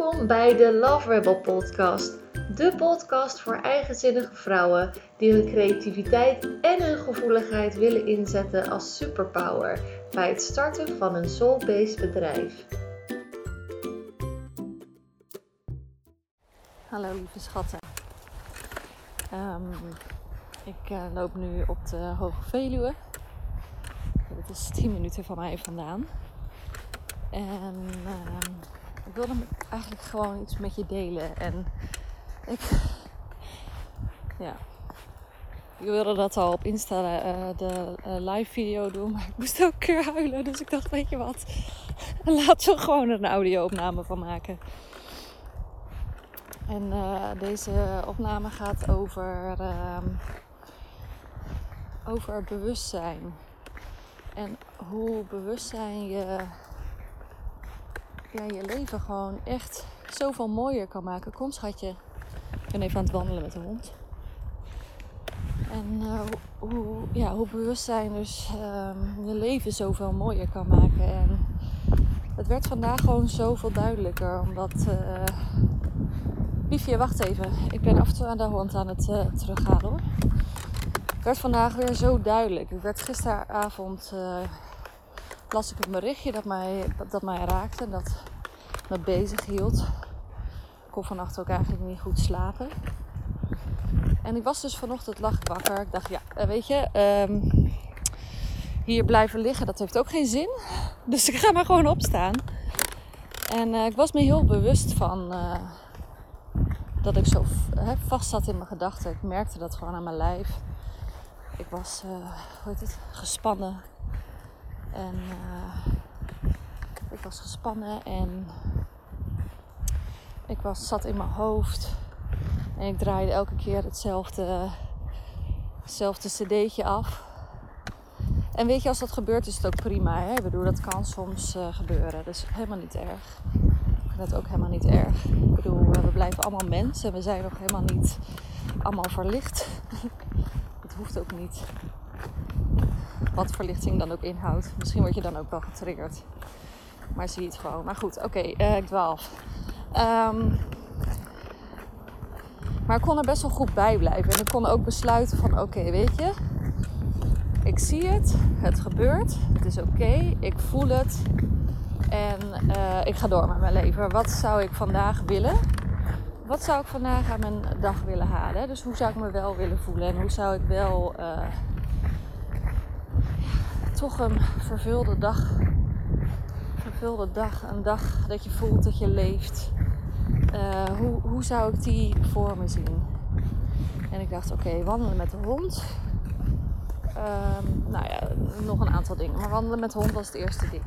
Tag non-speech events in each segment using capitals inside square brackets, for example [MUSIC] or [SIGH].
Welkom bij de Love Rebel podcast. De podcast voor eigenzinnige vrouwen die hun creativiteit en hun gevoeligheid willen inzetten als superpower bij het starten van een soul-based bedrijf. Hallo lieve schatten. Ehm, ik uh, loop nu op de Hoge Veluwe. Het is 10 minuten van mij vandaan. En uh, ik wilde eigenlijk gewoon iets met je delen. En ik, ja, ik wilde dat al op Insta uh, de uh, live video doen. Maar ik moest ook keer huilen. Dus ik dacht, weet je wat. [LAUGHS] Laten we gewoon een audio-opname van maken. En uh, deze opname gaat over, ehm, over bewustzijn. En hoe bewustzijn je, ja, je leven gewoon echt zoveel mooier kan maken. Kom schatje, ik ben even aan het wandelen met de hond. En uh, hoe, ja, hoe bewustzijn dus um, je leven zoveel mooier kan maken. En het werd vandaag gewoon zoveel duidelijker. Omdat, uh, liefje, wacht even. Ik ben af en toe aan de hond aan het uh, terughalen hoor. Het werd vandaag weer zo duidelijk. Ik werd gisteravond las ik een berichtje dat mij, dat mij raakte en dat me bezig hield. Ik kon vannacht ook eigenlijk niet goed slapen. En ik was dus vanochtend lag ik wakker. Ik dacht, ja, weet je, um, hier blijven liggen, dat heeft ook geen zin. [LAUGHS] Dus ik ga maar gewoon opstaan. En uh, ik was me heel bewust van uh, dat ik zo hè, vast zat in mijn gedachten. Ik merkte dat gewoon aan mijn lijf. Ik was, hoe heet het, gespannen. En ik was gespannen en ik was, zat in mijn hoofd. En ik draaide elke keer hetzelfde, hetzelfde cd'tje af. En weet je, als dat gebeurt is het ook prima. Hè? Ik bedoel, dat kan soms uh, gebeuren. Dat is helemaal niet erg. Ik vind dat ook helemaal niet erg. Ik bedoel, we blijven allemaal mensen. En we zijn nog helemaal niet allemaal verlicht. [LAUGHS] dat hoeft ook niet. Wat verlichting dan ook inhoudt. Misschien word je dan ook wel getriggerd. Maar zie het gewoon. Maar goed, oké, uh, ik dwaal. Um, maar ik kon er best wel goed bij blijven. En ik kon ook besluiten van oké, weet je. Ik zie het. Het gebeurt. Het is oké. Ik voel het. En uh, ik ga door met mijn leven. Wat zou ik vandaag willen? Wat zou ik vandaag aan mijn dag willen halen? Dus hoe zou ik me wel willen voelen? En hoe zou ik wel uh, toch een vervulde dag vervulde dag, een dag dat je voelt dat je leeft, uh, hoe, hoe zou ik die voor me zien? En ik dacht, oké, wandelen met de hond. Um, nou ja, nog een aantal dingen. Maar wandelen met de hond was het eerste ding.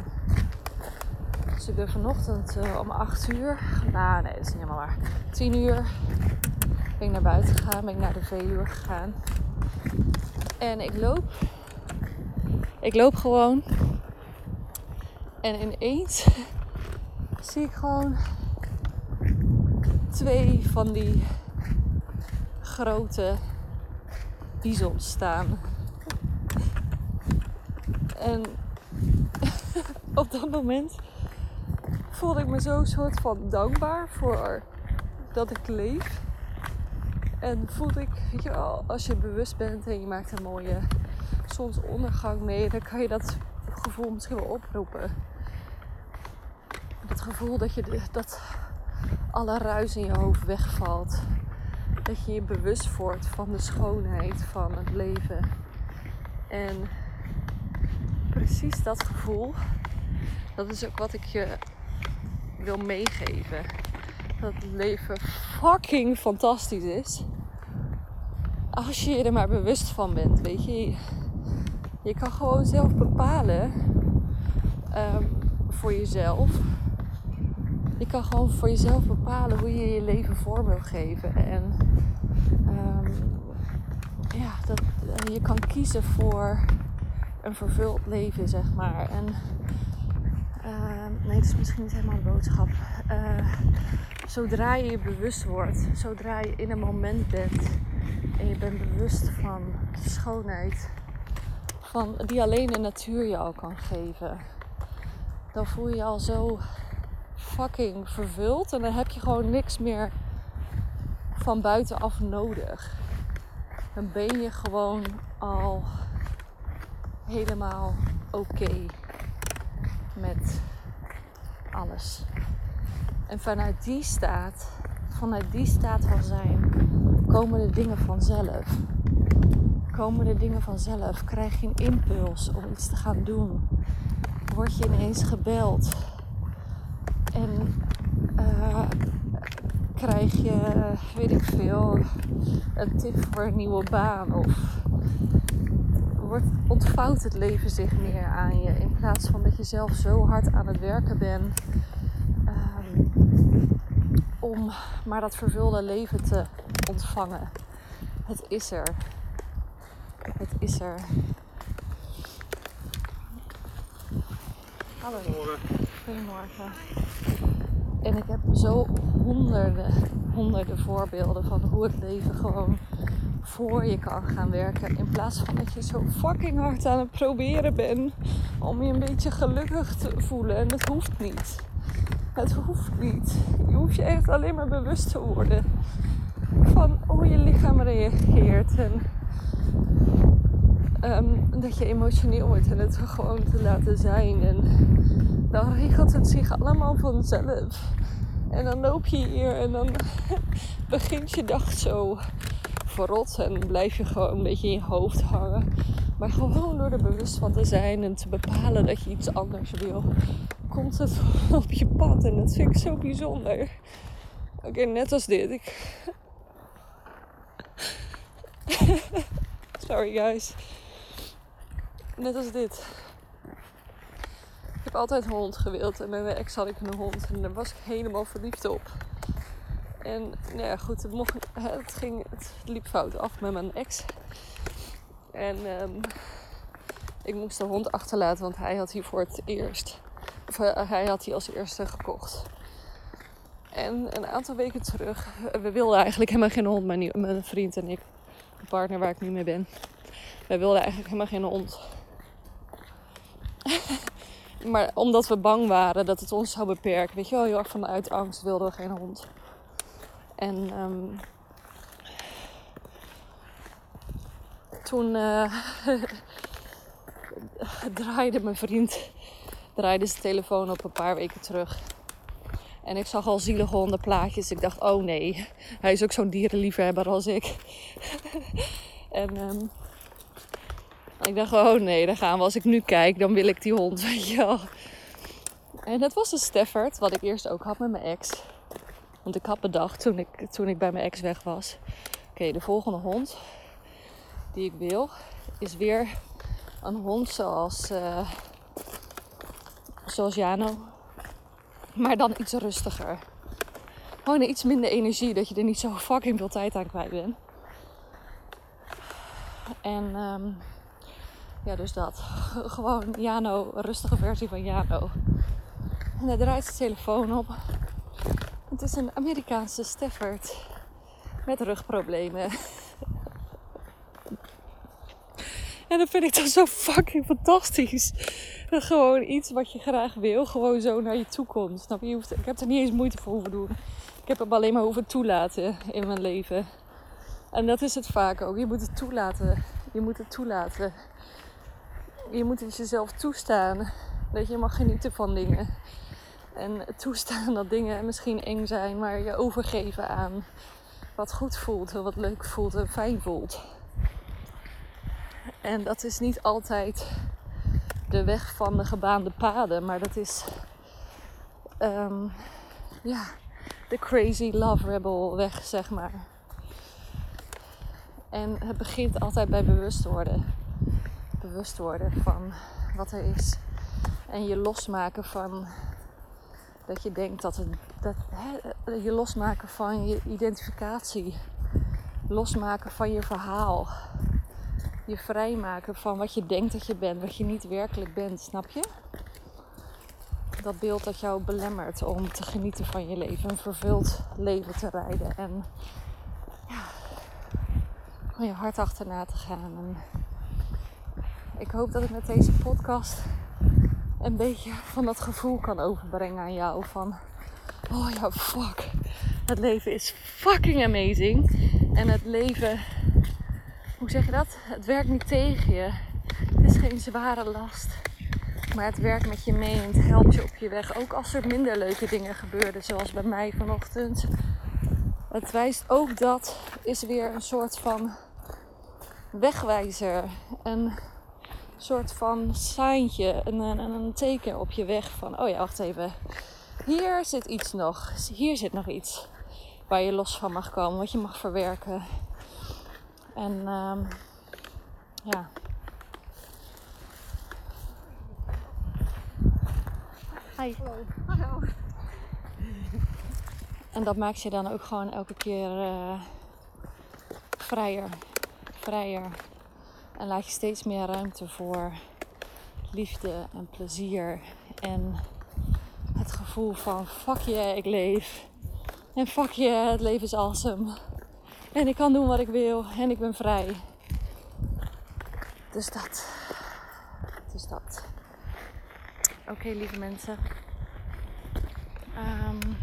Dus ik ben vanochtend uh, om 8 uur, nou nee, dat is niet helemaal waar, 10 uur ben ik naar buiten gegaan, ben ik naar de Veluwe gegaan. En ik loop, ik loop gewoon en ineens [LAUGHS] zie ik gewoon twee van die grote bizons staan. En [LAUGHS] op dat moment voelde ik me zo soort van dankbaar voor dat ik leef. En voelde ik, weet je wel, als je bewust bent en je maakt een mooie zonsondergang mee, dan kan je dat gevoel misschien wel oproepen het gevoel dat, je, dat alle ruis in je hoofd wegvalt. Dat je je bewust wordt van de schoonheid van het leven. En precies dat gevoel, dat is ook wat ik je wil meegeven. Dat het leven fucking fantastisch is. Als je je er maar bewust van bent, weet je. Je kan gewoon zelf bepalen um, voor jezelf je kan gewoon voor jezelf bepalen hoe je je leven vorm wil geven. En um, ja, dat, je kan kiezen voor een vervuld leven, zeg maar. En uh, nee, dat is misschien niet helemaal een boodschap. Uh, zodra je je bewust wordt, zodra je in een moment bent en je bent bewust van de schoonheid van, die alleen de natuur al kan geven, dan voel je je al zo fucking vervuld. En dan heb je gewoon niks meer van buitenaf nodig. Dan ben je gewoon al helemaal oké met alles. En vanuit die staat, vanuit die staat van zijn, komen de dingen vanzelf. Komen de dingen vanzelf. Krijg je een impuls om iets te gaan doen. Word je ineens gebeld. En uh, krijg je, weet ik veel, een tip voor een nieuwe baan. Of wordt, ontvouwt het leven zich meer aan je. In plaats van dat je zelf zo hard aan het werken bent. Um, om maar dat vervulde leven te ontvangen. Het is er. Is er. Hallo. Goedemorgen. En ik heb zo honderden, honderden voorbeelden van hoe het leven gewoon voor je kan gaan werken. In plaats van dat je zo fucking hard aan het proberen bent om je een beetje gelukkig te voelen. En het hoeft niet. Het hoeft niet. Je hoeft je echt alleen maar bewust te worden van hoe je lichaam reageert. En um, dat je emotioneel wordt en het gewoon te laten zijn. En dan regelt het zich allemaal vanzelf. En dan loop je hier en dan [LAUGHS] begint je dag zo verrot en blijf je gewoon een beetje in je hoofd hangen. Maar gewoon door er bewust van te zijn en te bepalen dat je iets anders wil, komt het [LAUGHS] op je pad. En dat vind ik zo bijzonder. Oké, net als dit. [LAUGHS] Sorry guys. Net als dit. Ik heb altijd een hond gewild en met mijn ex had ik een hond en daar was ik helemaal verliefd op. En nou ja, goed, het, ging, het liep fout af met mijn ex. En um, ik moest de hond achterlaten, want hij had hier voor het eerst. Of uh, hij had die als eerste gekocht. En een aantal weken terug, we wilden eigenlijk helemaal geen hond, mijn, mijn vriend en ik, de partner waar ik nu mee ben. Wij wilden eigenlijk helemaal geen hond. Maar omdat we bang waren dat het ons zou beperken, weet je wel, heel erg vanuit angst wilden we geen hond. En um, toen uh, [LAUGHS] draaide mijn vriend draaide zijn telefoon op een paar weken terug. En ik zag al zielige hondenplaatjes. Ik dacht, oh nee, hij is ook zo'n dierenliefhebber als ik. [LAUGHS] en um, ik dacht, oh nee, dan gaan we. Als ik nu kijk, dan wil ik die hond, [LAUGHS] weet je wel. En dat was een Stafford, wat ik eerst ook had met mijn ex. Want ik had bedacht toen ik, toen ik bij mijn ex weg was. Oké, de volgende hond die ik wil is weer een hond zoals, uh, zoals Jano. Maar dan iets rustiger. Gewoon iets minder energie, dat je er niet zo fucking veel tijd aan kwijt bent. En um, ja, dus dat. [LAUGHS] Gewoon Jano, rustige versie van Jano. En hij draait zijn telefoon op. Het is een Amerikaanse Stafford met rugproblemen. [LAUGHS] en dat vind ik dan zo fucking fantastisch. Gewoon iets wat je graag wil, gewoon zo naar je toe komt. Snap je? Ik heb er niet eens moeite voor hoeven doen. Ik heb hem alleen maar hoeven toelaten in mijn leven. En dat is het vaak ook. Je moet het toelaten. Je moet het toelaten. Je moet het jezelf toestaan. Dat je mag genieten van dingen. En toestaan dat dingen misschien eng zijn, maar je overgeven aan wat goed voelt, wat leuk voelt en fijn voelt. En dat is niet altijd de weg van de gebaande paden, maar dat is um, ja, de crazy love rebel weg, zeg maar. En het begint altijd bij bewust worden. Bewust worden van wat er is. En je losmaken van dat je denkt dat, het, dat hè, je losmaken van je identificatie, losmaken van je verhaal, je vrijmaken van wat je denkt dat je bent, wat je niet werkelijk bent, snap je? Dat beeld dat jou belemmert om te genieten van je leven, een vervuld leven te rijden en ja, van je hart achterna te gaan. Ik hoop dat ik met deze podcast een beetje van dat gevoel kan overbrengen aan jou. Van oh ja, fuck. Het leven is fucking amazing. En het leven, hoe zeg je dat? Het werkt niet tegen je. Het is geen zware last. Maar het werkt met je mee en het helpt je op je weg. Ook als er minder leuke dingen gebeuren, zoals bij mij vanochtend. Het wijst ook dat is weer een soort van wegwijzer. Een soort van seintje, een, een, een teken op je weg van, oh ja, wacht even. Hier zit iets nog. Hier zit nog iets waar je los van mag komen, wat je mag verwerken. En um, ja. Hi. Hallo. En dat maakt je dan ook gewoon elke keer uh, vrijer. Vrijer. En laat je steeds meer ruimte voor liefde en plezier. En het gevoel van fuck je, yeah, ik leef. En fuck je, yeah, het leven is awesome. En ik kan doen wat ik wil en ik ben vrij. Dus dat. Dus dat. Oké, lieve mensen. Um,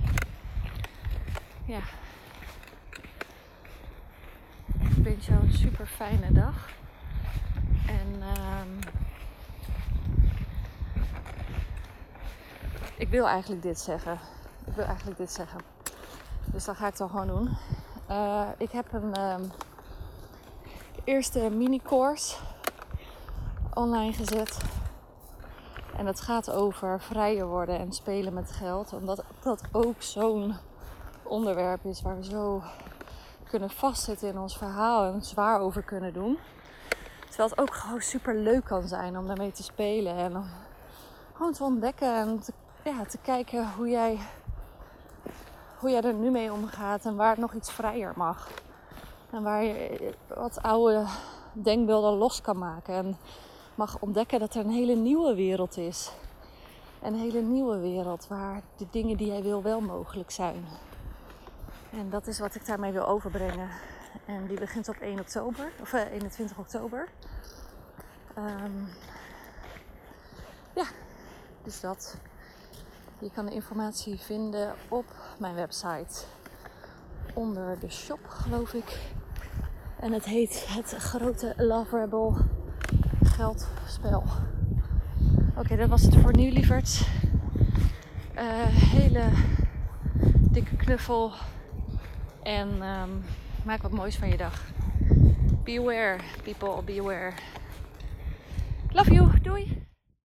ja. Ik wens jou een super fijne dag. En um, ik wil eigenlijk dit zeggen. Ik wil eigenlijk dit zeggen. Dus dat ga ik dan gewoon doen. Uh, ik heb een um, eerste mini-course online gezet. En dat gaat over vrijer worden en spelen met geld. Omdat dat ook zo'n onderwerp is waar we zo kunnen vastzitten in ons verhaal en zwaar over kunnen doen. Terwijl het ook gewoon super leuk kan zijn om daarmee te spelen en om gewoon te ontdekken en te, ja, te kijken hoe jij, hoe jij er nu mee omgaat en waar het nog iets vrijer mag. En waar je wat oude denkbeelden los kan maken en mag ontdekken dat er een hele nieuwe wereld is. Een hele nieuwe wereld waar de dingen die jij wil wel mogelijk zijn. En dat is wat ik daarmee wil overbrengen. En die begint op 1 oktober, of 21 eh, oktober. Um, ja, dus dat. Je kan de informatie vinden op mijn website. Onder de shop, geloof ik. En het heet het grote Love Rebel geldspel. Oké, dat was het voor nu, lieverds. Uh, hele dikke knuffel. En um, maak wat moois van je dag. Beware, people, beware. Love you, doei!